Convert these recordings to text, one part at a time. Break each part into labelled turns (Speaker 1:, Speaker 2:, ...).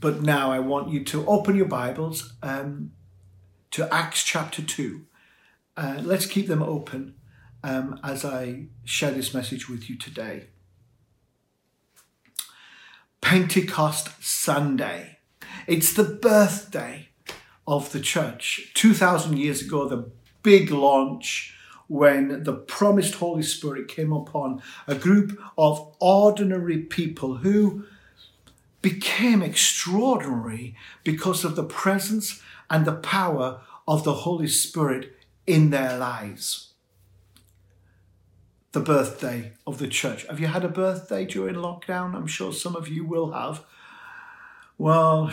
Speaker 1: but now I want you to open your Bibles um, to Acts chapter 2. Uh, let's keep them open um, as I share this message with you today. Pentecost Sunday. It's the birthday of the church. 2,000 years ago, the big launch when the promised Holy Spirit came upon a group of ordinary people who became extraordinary because of the presence and the power of the Holy Spirit in their lives. The birthday of the church. Have you had a birthday during lockdown? I'm sure some of you will have. Well,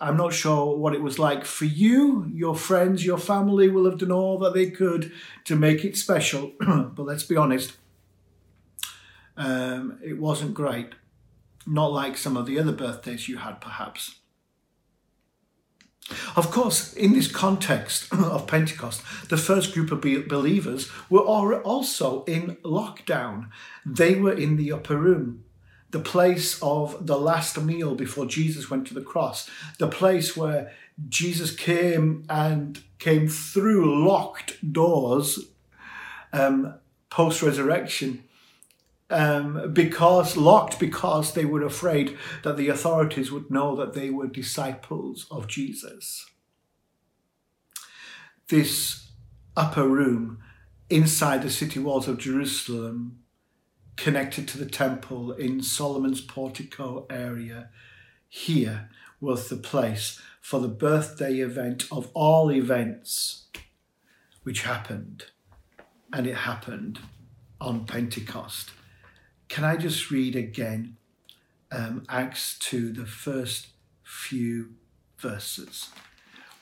Speaker 1: I'm not sure what it was like for you. Your friends, your family will have done all that they could to make it special. but let's be honest, um, it wasn't great. Not like some of the other birthdays you had, perhaps. Of course, in this context of Pentecost, the first group of believers were also in lockdown. They were in the upper room the place of the last meal before Jesus went to the cross, the place where Jesus came and came through locked doors um, post resurrection. Um, because locked because they were afraid that the authorities would know that they were disciples of Jesus. This upper room inside the city walls of Jerusalem connected to the temple in Solomon's portico area. Here was the place for the birthday event of all events which happened. And it happened on Pentecost. Can I just read again um, Acts 2, the first few verses?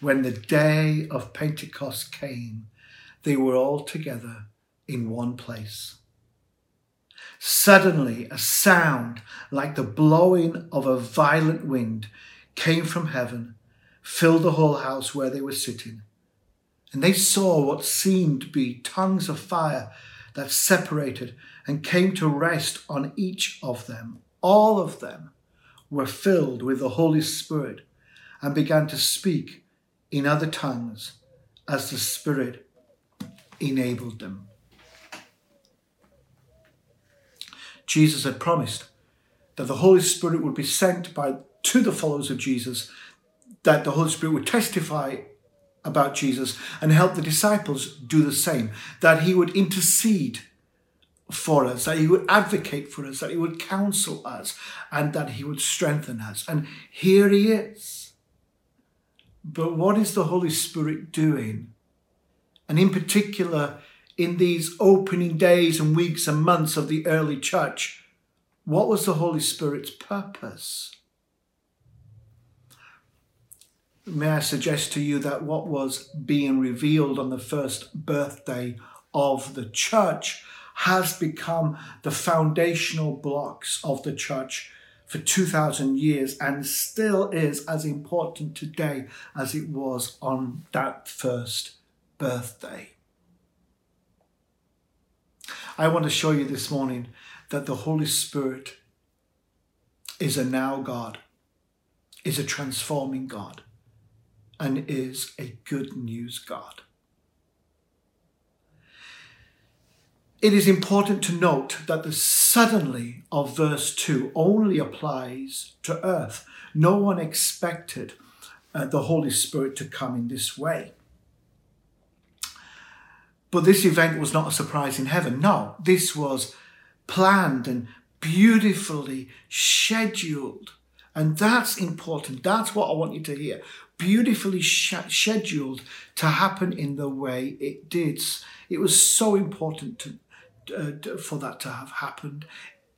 Speaker 1: When the day of Pentecost came, they were all together in one place. Suddenly, a sound like the blowing of a violent wind came from heaven, filled the whole house where they were sitting. And they saw what seemed to be tongues of fire that separated and came to rest on each of them. All of them were filled with the Holy Spirit and began to speak in other tongues as the Spirit enabled them. Jesus had promised that the Holy Spirit would be sent by to the followers of Jesus, that the Holy Spirit would testify about Jesus and help the disciples do the same, that he would intercede for us, that he would advocate for us, that he would counsel us, and that he would strengthen us. And here he is. But what is the Holy Spirit doing? And in particular, in these opening days and weeks and months of the early church, what was the Holy Spirit's purpose? May I suggest to you that what was being revealed on the first birthday of the church has become the foundational blocks of the church for 2,000 years and still is as important today as it was on that first birthday. I want to show you this morning that the Holy Spirit is a now God, is a transforming God, and is a good news God. It is important to note that the suddenly of verse 2 only applies to earth. No one expected uh, the Holy Spirit to come in this way. But this event was not a surprise in heaven. No, this was planned and beautifully scheduled. And that's important. That's what I want you to hear. Beautifully scheduled to happen in the way it did. It was so important to, uh, for that to have happened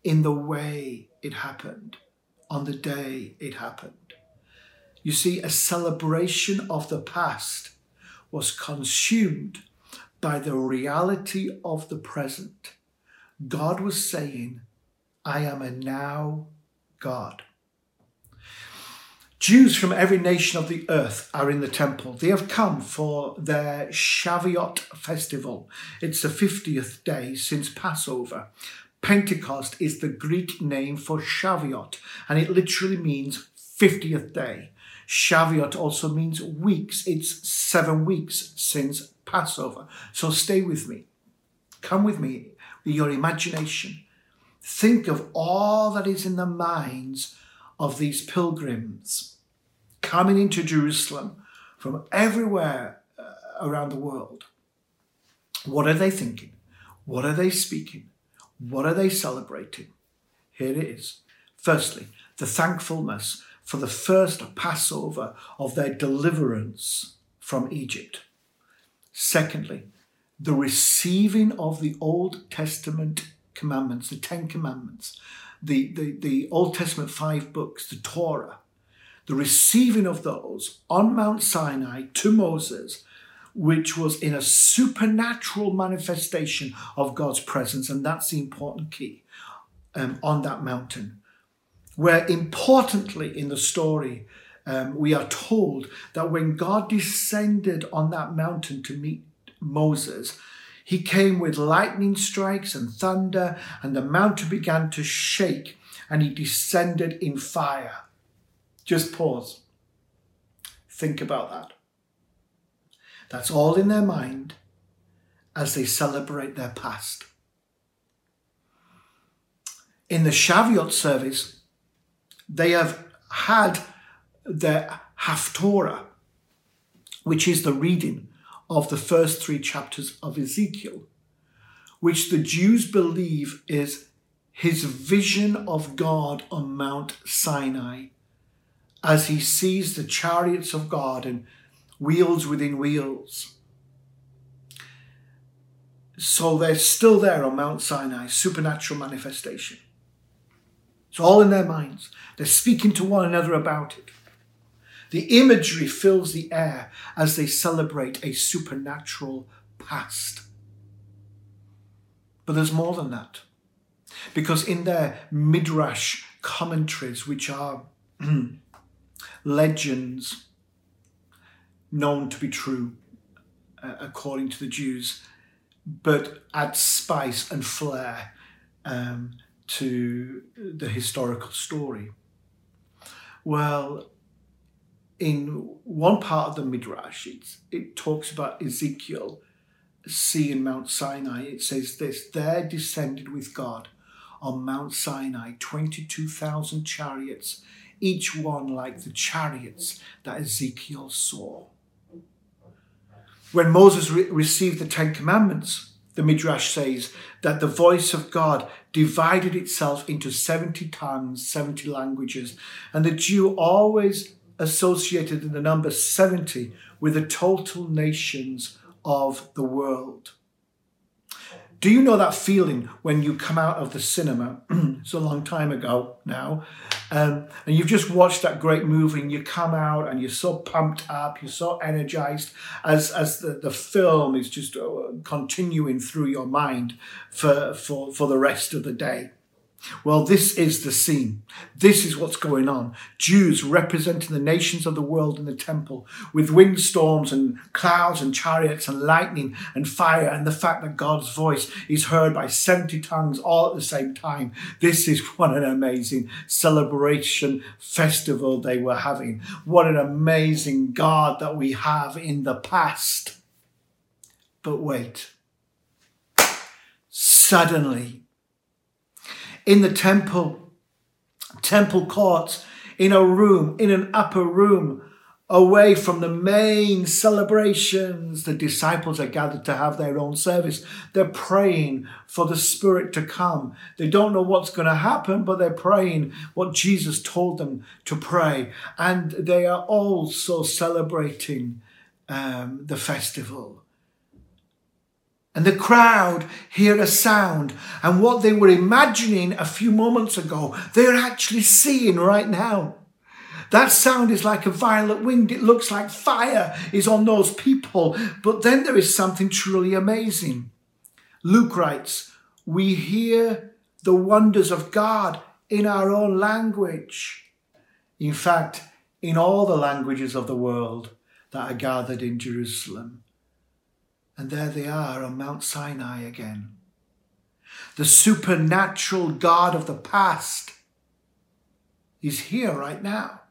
Speaker 1: in the way it happened, on the day it happened. You see, a celebration of the past was consumed by the reality of the present. God was saying, I am a now God. Jews from every nation of the earth are in the temple. They have come for their Shavuot festival. It's the 50th day since Passover. Pentecost is the Greek name for Shavuot, and it literally means 50th day. Shavuot also means weeks. It's seven weeks since Passover. So stay with me. Come with me with your imagination. Think of all that is in the minds of these pilgrims coming into Jerusalem from everywhere uh, around the world. What are they thinking? What are they speaking? What are they celebrating? Here it is. Firstly, the thankfulness for the first Passover of their deliverance from Egypt. Secondly, the receiving of the Old Testament commandments, the Ten Commandments, the, the, the Old Testament five books, the Torah, the receiving of those on Mount Sinai to Moses, which was in a supernatural manifestation of God's presence. And that's the important key um, on that mountain. Where importantly in the story, um, we are told that when God descended on that mountain to meet Moses, he came with lightning strikes and thunder, and the mountain began to shake, and he descended in fire. Just pause. Think about that. That's all in their mind as they celebrate their past. In the Shavuot service, they have had their Haftorah, which is the reading of the first three chapters of Ezekiel, which the Jews believe is his vision of God on Mount Sinai as he sees the chariots of God and wheels within wheels. So they're still there on Mount Sinai, supernatural manifestation. It's all in their minds. They're speaking to one another about it. The imagery fills the air as they celebrate a supernatural past. But there's more than that. Because in their midrash commentaries, which are legends known to be true uh, according to the Jews, but add spice and flair um, to the historical story. Well, in one part of the Midrash, it talks about Ezekiel seeing Mount Sinai. It says this there descended with God on Mount Sinai 22,000 chariots, each one like the chariots that Ezekiel saw. When Moses re- received the Ten Commandments, the Midrash says that the voice of God divided itself into 70 tongues, 70 languages, and the Jew always associated the number 70 with the total nations of the world. Do you know that feeling when you come out of the cinema? it's a long time ago now. Um, and you've just watched that great movie and you come out and you're so pumped up, you're so energized as, as the, the film is just uh, continuing through your mind for, for, for the rest of the day. Well, this is the scene. This is what's going on. Jews representing the nations of the world in the temple with windstorms and clouds and chariots and lightning and fire and the fact that God's voice is heard by 70 tongues all at the same time. This is what an amazing celebration festival they were having. What an amazing God that we have in the past. But wait. Suddenly, in the temple, temple courts, in a room, in an upper room, away from the main celebrations. The disciples are gathered to have their own service. They're praying for the Spirit to come. They don't know what's going to happen, but they're praying what Jesus told them to pray. And they are also celebrating um, the festival. And the crowd hear a sound, and what they were imagining a few moments ago, they're actually seeing right now. That sound is like a violent wind. It looks like fire is on those people. But then there is something truly amazing. Luke writes, We hear the wonders of God in our own language. In fact, in all the languages of the world that are gathered in Jerusalem. And there they are on Mount Sinai again. The supernatural God of the past is here right now.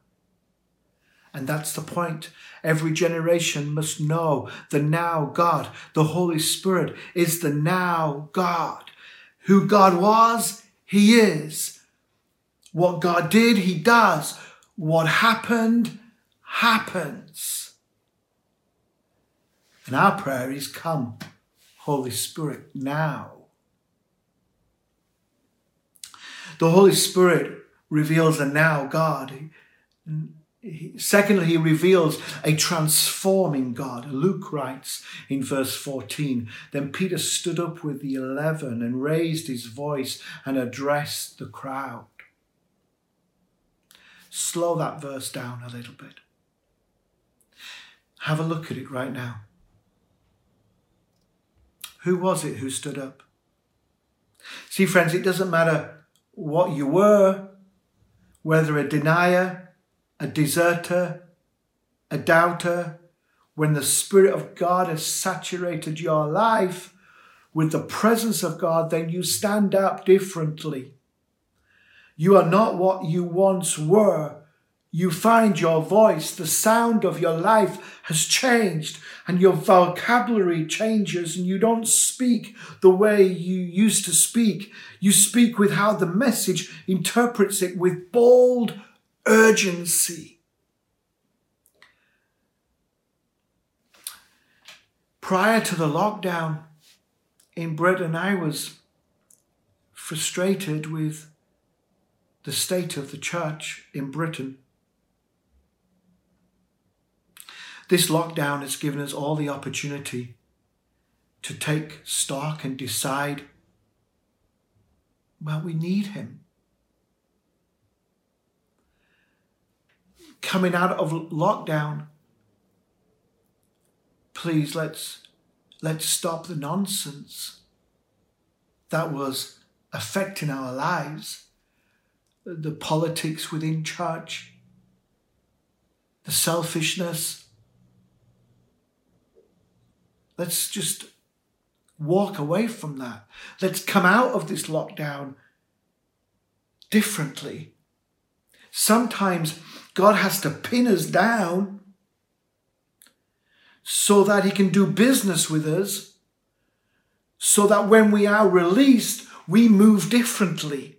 Speaker 1: And that's the point. Every generation must know the now God. The Holy Spirit is the now God. Who God was, He is. What God did, He does. What happened, happens. And our prayer is come, Holy Spirit, now. The Holy Spirit reveals a now God. Secondly, he reveals a transforming God. Luke writes in verse 14 Then Peter stood up with the eleven and raised his voice and addressed the crowd. Slow that verse down a little bit. Have a look at it right now. Who was it who stood up? See, friends, it doesn't matter what you were, whether a denier, a deserter, a doubter, when the Spirit of God has saturated your life with the presence of God, then you stand up differently. You are not what you once were. You find your voice, the sound of your life has changed, and your vocabulary changes, and you don't speak the way you used to speak. You speak with how the message interprets it with bold urgency. Prior to the lockdown in Britain, I was frustrated with the state of the church in Britain. This lockdown has given us all the opportunity to take stock and decide well, we need him. coming out of lockdown, please let's let's stop the nonsense that was affecting our lives, the politics within church, the selfishness. Let's just walk away from that. Let's come out of this lockdown differently. Sometimes God has to pin us down so that He can do business with us, so that when we are released, we move differently.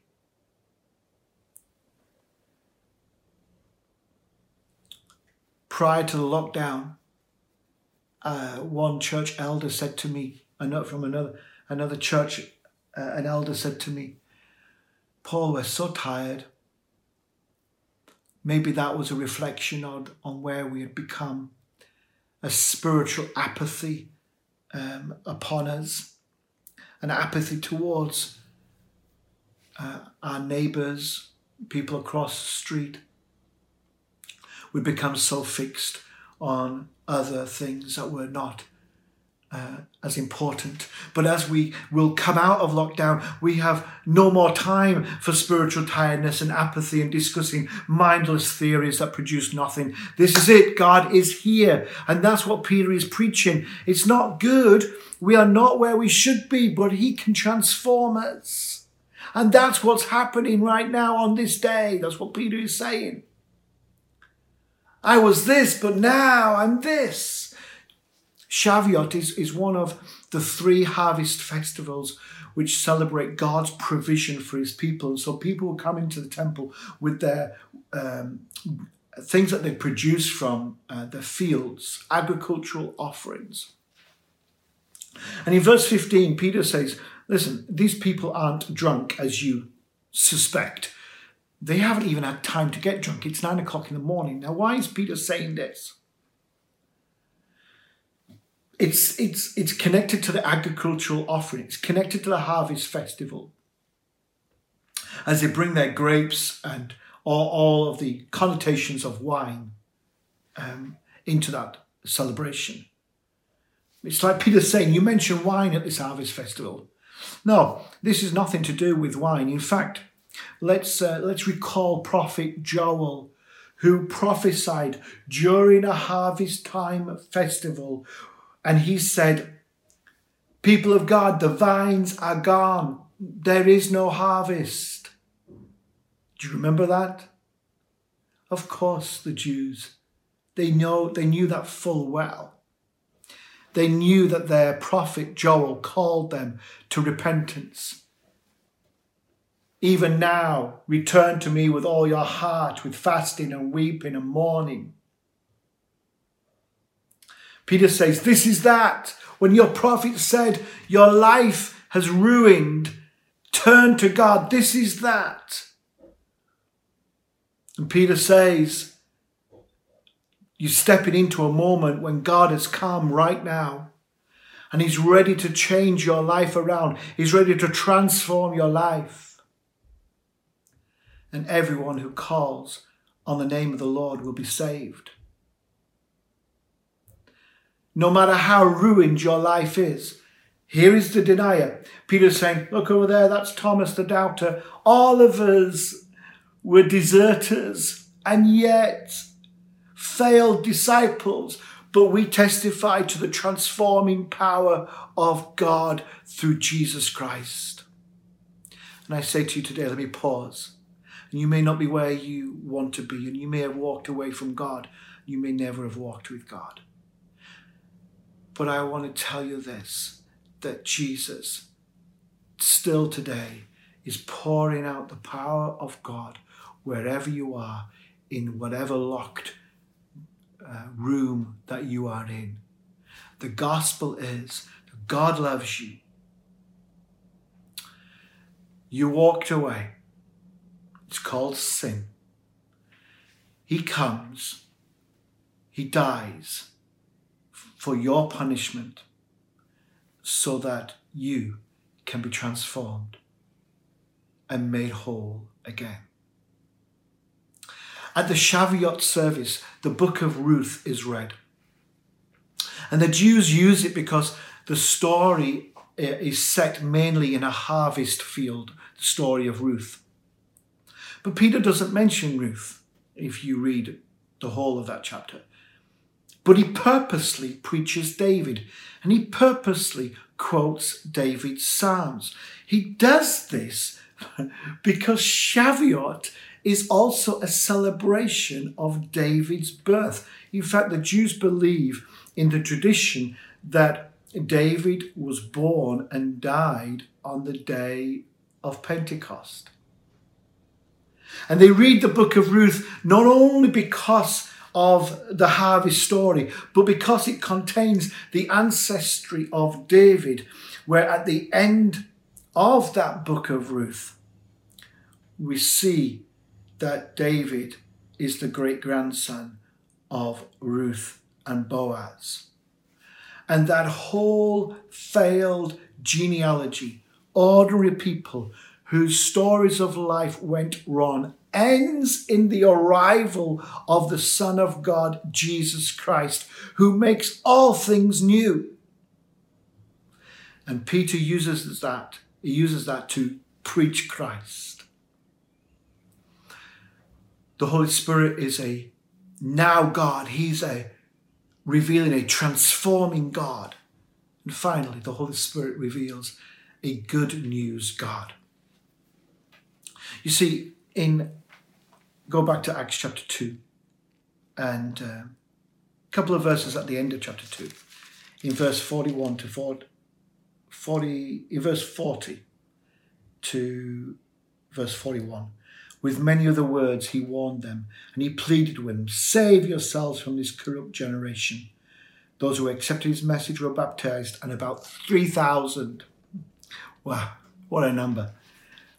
Speaker 1: Prior to the lockdown, uh, one church elder said to me, a note from another another church, uh, an elder said to me, Paul, we're so tired. Maybe that was a reflection on, on where we had become a spiritual apathy um, upon us, an apathy towards uh, our neighbours, people across the street. We become so fixed on other things that were not uh, as important. But as we will come out of lockdown, we have no more time for spiritual tiredness and apathy and discussing mindless theories that produce nothing. This is it. God is here. And that's what Peter is preaching. It's not good. We are not where we should be, but He can transform us. And that's what's happening right now on this day. That's what Peter is saying. I was this, but now I'm this. Shavuot is, is one of the three harvest festivals which celebrate God's provision for his people. And so people will come into the temple with their um, things that they produce from uh, fields, agricultural offerings. And in verse 15, Peter says, Listen, these people aren't drunk as you suspect. They haven't even had time to get drunk. It's nine o'clock in the morning. Now, why is Peter saying this? it's it's it's connected to the agricultural offering. It's connected to the harvest festival. As they bring their grapes and all, all of the connotations of wine um, into that celebration. It's like Peter saying, You mention wine at this harvest festival. No, this is nothing to do with wine. In fact, let's uh, let's recall prophet Joel who prophesied during a harvest time festival and he said, People of God, the vines are gone. There is no harvest. Do you remember that? Of course, the Jews They know they knew that full well. They knew that their prophet Joel called them to repentance. Even now, return to me with all your heart, with fasting and weeping and mourning. Peter says, This is that. When your prophet said, Your life has ruined, turn to God. This is that. And Peter says, You're stepping into a moment when God has come right now and He's ready to change your life around, He's ready to transform your life and everyone who calls on the name of the Lord will be saved. No matter how ruined your life is, here is the denier. Peter's saying, Look over there, that's Thomas the doubter. All of us were deserters and yet failed disciples, but we testify to the transforming power of God through Jesus Christ. And I say to you today, let me pause. And you may not be where you want to be, and you may have walked away from God. You may never have walked with God. But I want to tell you this that Jesus, still today, is pouring out the power of God wherever you are, in whatever locked uh, room that you are in. The gospel is God loves you. You walked away. It's called sin. He comes, He dies for your punishment so that you can be transformed and made whole again. At the Shavuot service, the book of Ruth is read. And the Jews use it because the story uh, is set mainly in a harvest field, the story of Ruth. But Peter doesn't mention Ruth if you read the whole of that chapter. But he purposely preaches David and he purposely quotes David's Psalms. He does this because Shavuot is also a celebration of David's birth. In fact, the Jews believe in the tradition that David was born and died on the day of Pentecost. And they read the book of Ruth not only because of the harvest story, but because it contains the ancestry of David, where at the end of that book of Ruth, we see that David is the great grandson of Ruth and Boaz. And that whole failed genealogy, ordinary people whose stories of life went wrong ends in the arrival of the Son of God, Jesus Christ, who makes all things new. And Peter uses that, he uses that to preach Christ. The Holy Spirit is a now God, He's a revealing a transforming God. And finally, the Holy Spirit reveals a good news God. You see, in go back to Acts chapter 2 and uh, a couple of verses at the end of chapter 2, in verse 41 to 40, 40 in verse 40 to verse 41. With many other words, he warned them and he pleaded with them, Save yourselves from this corrupt generation. Those who accepted his message were baptized, and about 3,000. Wow, what a number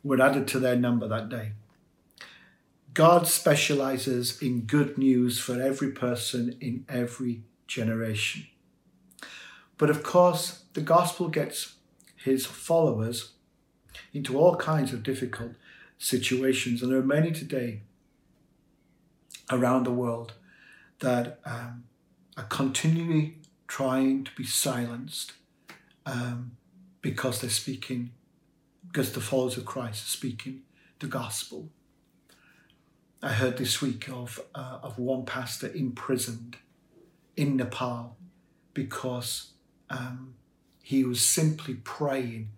Speaker 1: were added to their number that day. God specializes in good news for every person in every generation. But of course, the gospel gets his followers into all kinds of difficult situations. And there are many today around the world that um, are continually trying to be silenced um, because they're speaking because the followers of Christ are speaking the gospel. I heard this week of, uh, of one pastor imprisoned in Nepal because um, he was simply praying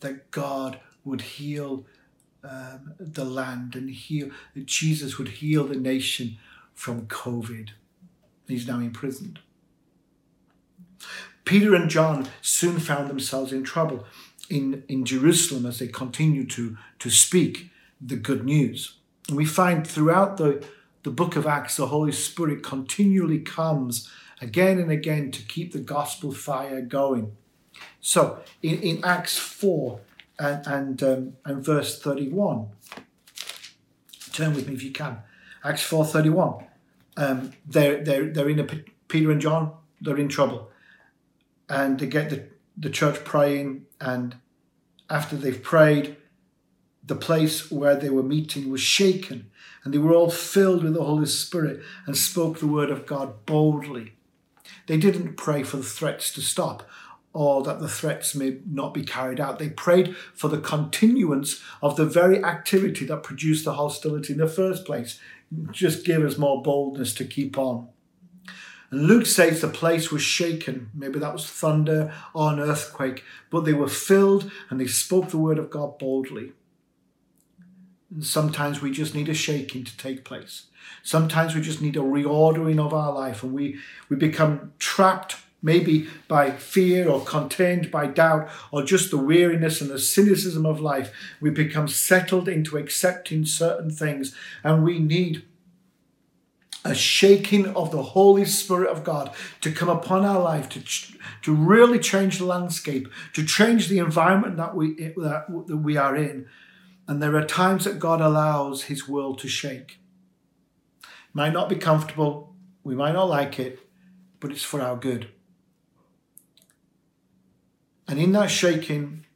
Speaker 1: that God would heal um, the land and heal, that Jesus would heal the nation from COVID. He's now imprisoned. Peter and John soon found themselves in trouble in, in Jerusalem as they continue to, to speak the good news. And we find throughout the, the book of Acts, the Holy Spirit continually comes again and again to keep the gospel fire going. So in, in Acts 4 and, and, um, and verse 31, turn with me if you can. Acts 4.31. Um, they're, they're, they're in a, Peter and John, they're in trouble. And they get the, the church praying and after they've prayed, the place where they were meeting was shaken, and they were all filled with the Holy Spirit and spoke the word of God boldly. They didn't pray for the threats to stop or that the threats may not be carried out. They prayed for the continuance of the very activity that produced the hostility in the first place. Just give us more boldness to keep on. And Luke says the place was shaken. Maybe that was thunder or an earthquake, but they were filled and they spoke the word of God boldly. And sometimes we just need a shaking to take place. Sometimes we just need a reordering of our life and we, we become trapped maybe by fear or contained by doubt or just the weariness and the cynicism of life. We become settled into accepting certain things and we need a shaking of the Holy Spirit of God to come upon our life, to, to really change the landscape, to change the environment that we, that, that we are in. And there are times that God allows His world to shake. Might not be comfortable, we might not like it, but it's for our good. And in that shaking,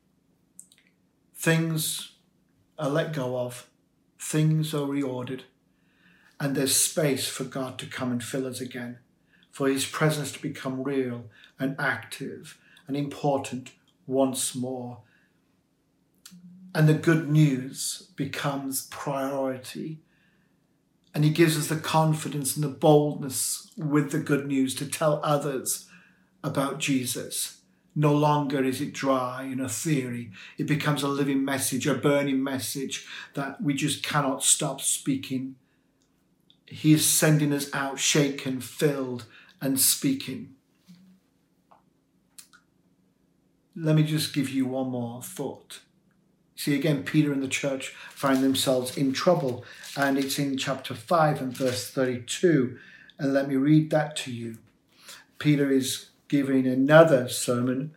Speaker 1: things are let go of, things are reordered and there's space for God to come and fill us again, for His presence to become real and active and important once more. And the good news becomes priority. And He gives us the confidence and the boldness with the good news to tell others about Jesus. No longer is it dry and a theory. It becomes a living message, a burning message that we just cannot stop speaking he is sending us out shaken, filled, and speaking. Let me just give you one more thought. See, again, Peter and the church find themselves in trouble, and it's in chapter 5 and verse 32. And let me read that to you. Peter is giving another sermon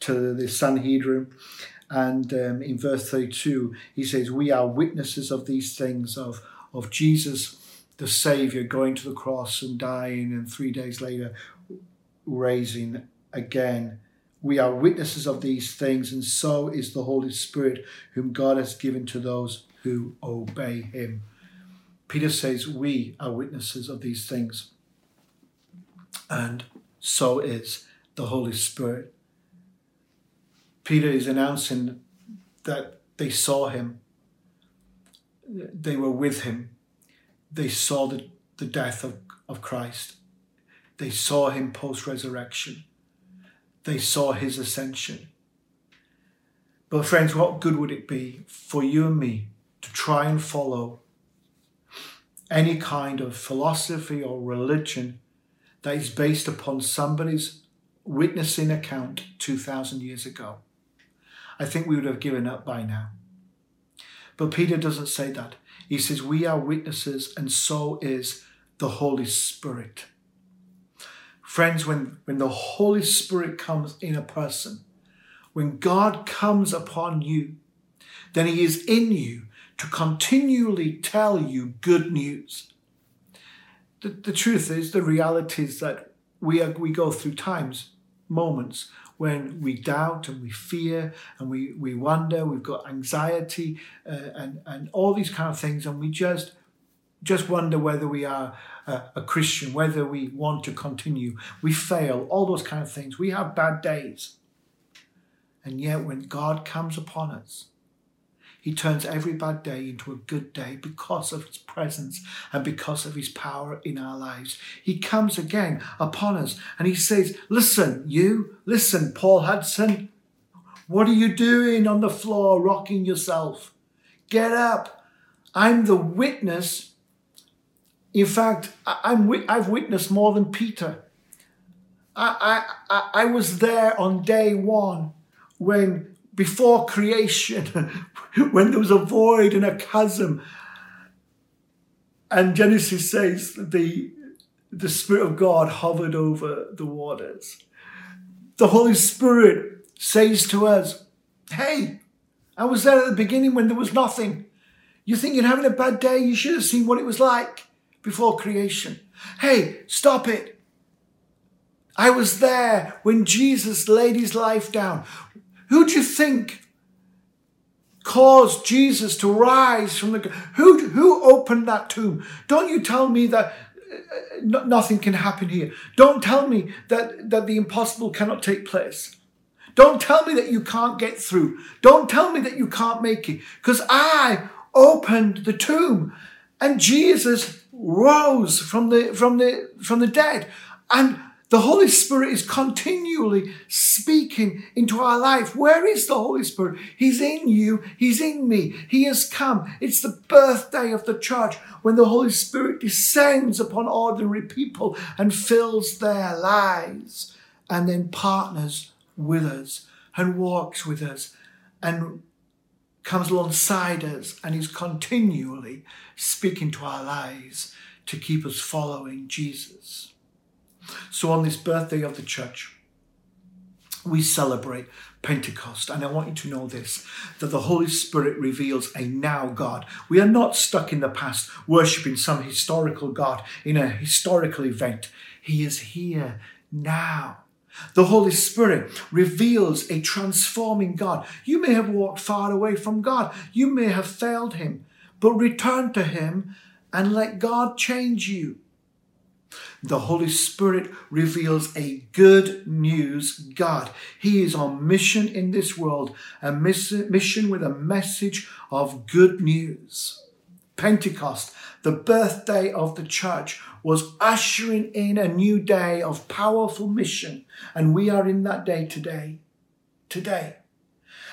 Speaker 1: to the Sanhedrin, and um, in verse 32, he says, We are witnesses of these things, of, of Jesus the Savior going to the cross and dying, and three days later raising again. We are witnesses of these things, and so is the Holy Spirit, whom God has given to those who obey Him. Peter says, We are witnesses of these things, and so is the Holy Spirit. Peter is announcing that they saw Him, they were with Him, they saw the, the death of, of Christ. They saw him post resurrection. They saw his ascension. But, friends, what good would it be for you and me to try and follow any kind of philosophy or religion that is based upon somebody's witnessing account 2,000 years ago? I think we would have given up by now. But Peter doesn't say that. He says, We are witnesses, and so is the Holy Spirit. Friends, when, when the Holy Spirit comes in a person, when God comes upon you, then He is in you to continually tell you good news. The, the truth is, the reality is that we, are, we go through times, moments when we doubt and we fear and we, we wonder, we've got anxiety uh, and, and all these kind of things, and we just just wonder whether we are a, a Christian, whether we want to continue. We fail, all those kind of things. We have bad days. And yet, when God comes upon us, he turns every bad day into a good day because of His presence and because of His power in our lives. He comes again upon us and He says, Listen, you, listen, Paul Hudson, what are you doing on the floor rocking yourself? Get up. I'm the witness In fact, I'm, I've witnessed more than Peter. I, I, I was there on day one when, before creation, when there was a void and a chasm. And Genesis says the, the Spirit of God hovered over the waters. The Holy Spirit says to us, Hey, I was there at the beginning when there was nothing. You think you're having a bad day? You should have seen what it was like before creation. Hey, stop it. I was there when Jesus laid his life down. Who do you think caused Jesus to rise from the who who opened that tomb? Don't you tell me that uh, nothing can happen here. Don't tell me that that the impossible cannot take place. Don't tell me that you can't get through. Don't tell me that you can't make it because I opened the tomb and Jesus rose from the from the from the dead and the Holy Spirit is continually speaking into our life. Where is the Holy Spirit? He's in you. He's in me. He has come. It's the birthday of the church when the Holy Spirit descends upon ordinary people and fills their lives and then partners with us and walks with us and comes alongside us and is continually speaking to our lives to keep us following Jesus. So, on this birthday of the church, we celebrate Pentecost. And I want you to know this that the Holy Spirit reveals a now God. We are not stuck in the past worshipping some historical God in a historical event. He is here now. The Holy Spirit reveals a transforming God. You may have walked far away from God, you may have failed Him, but return to Him and let God change you. The Holy Spirit reveals a good news God. He is on mission in this world, a mission with a message of good news. Pentecost, the birthday of the church, was ushering in a new day of powerful mission. And we are in that day today. Today.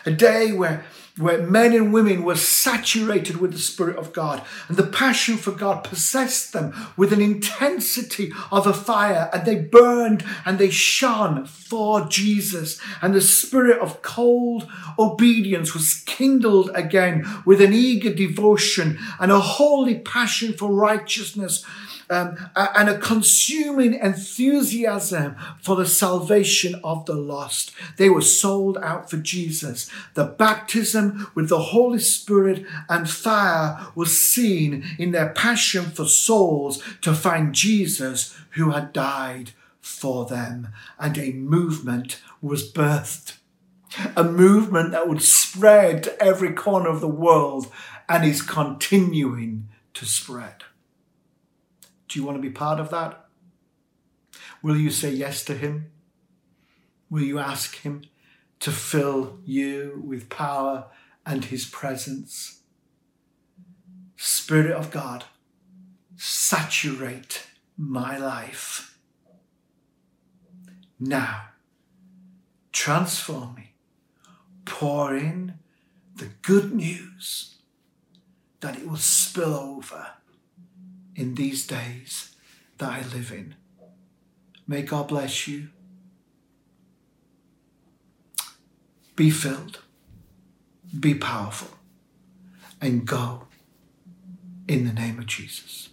Speaker 1: A day where where men and women were saturated with the Spirit of God, and the passion for God possessed them with an intensity of a fire, and they burned and they shone for Jesus. And the spirit of cold obedience was kindled again with an eager devotion and a holy passion for righteousness um, and a consuming enthusiasm for the salvation of the lost. They were sold out for Jesus. The baptism with the Holy Spirit and fire was seen in their passion for souls to find Jesus who had died for them. And a movement was birthed. A movement that would spread to every corner of the world and is continuing to spread. Do you want to be part of that? Will you say yes to Him? Will you ask Him to fill you with power and His presence? Spirit of God, saturate my life. Now, transform me. Pour in the good news that it will spill over in these days that I live in. May God bless you. Be filled, be powerful, and go in the name of Jesus.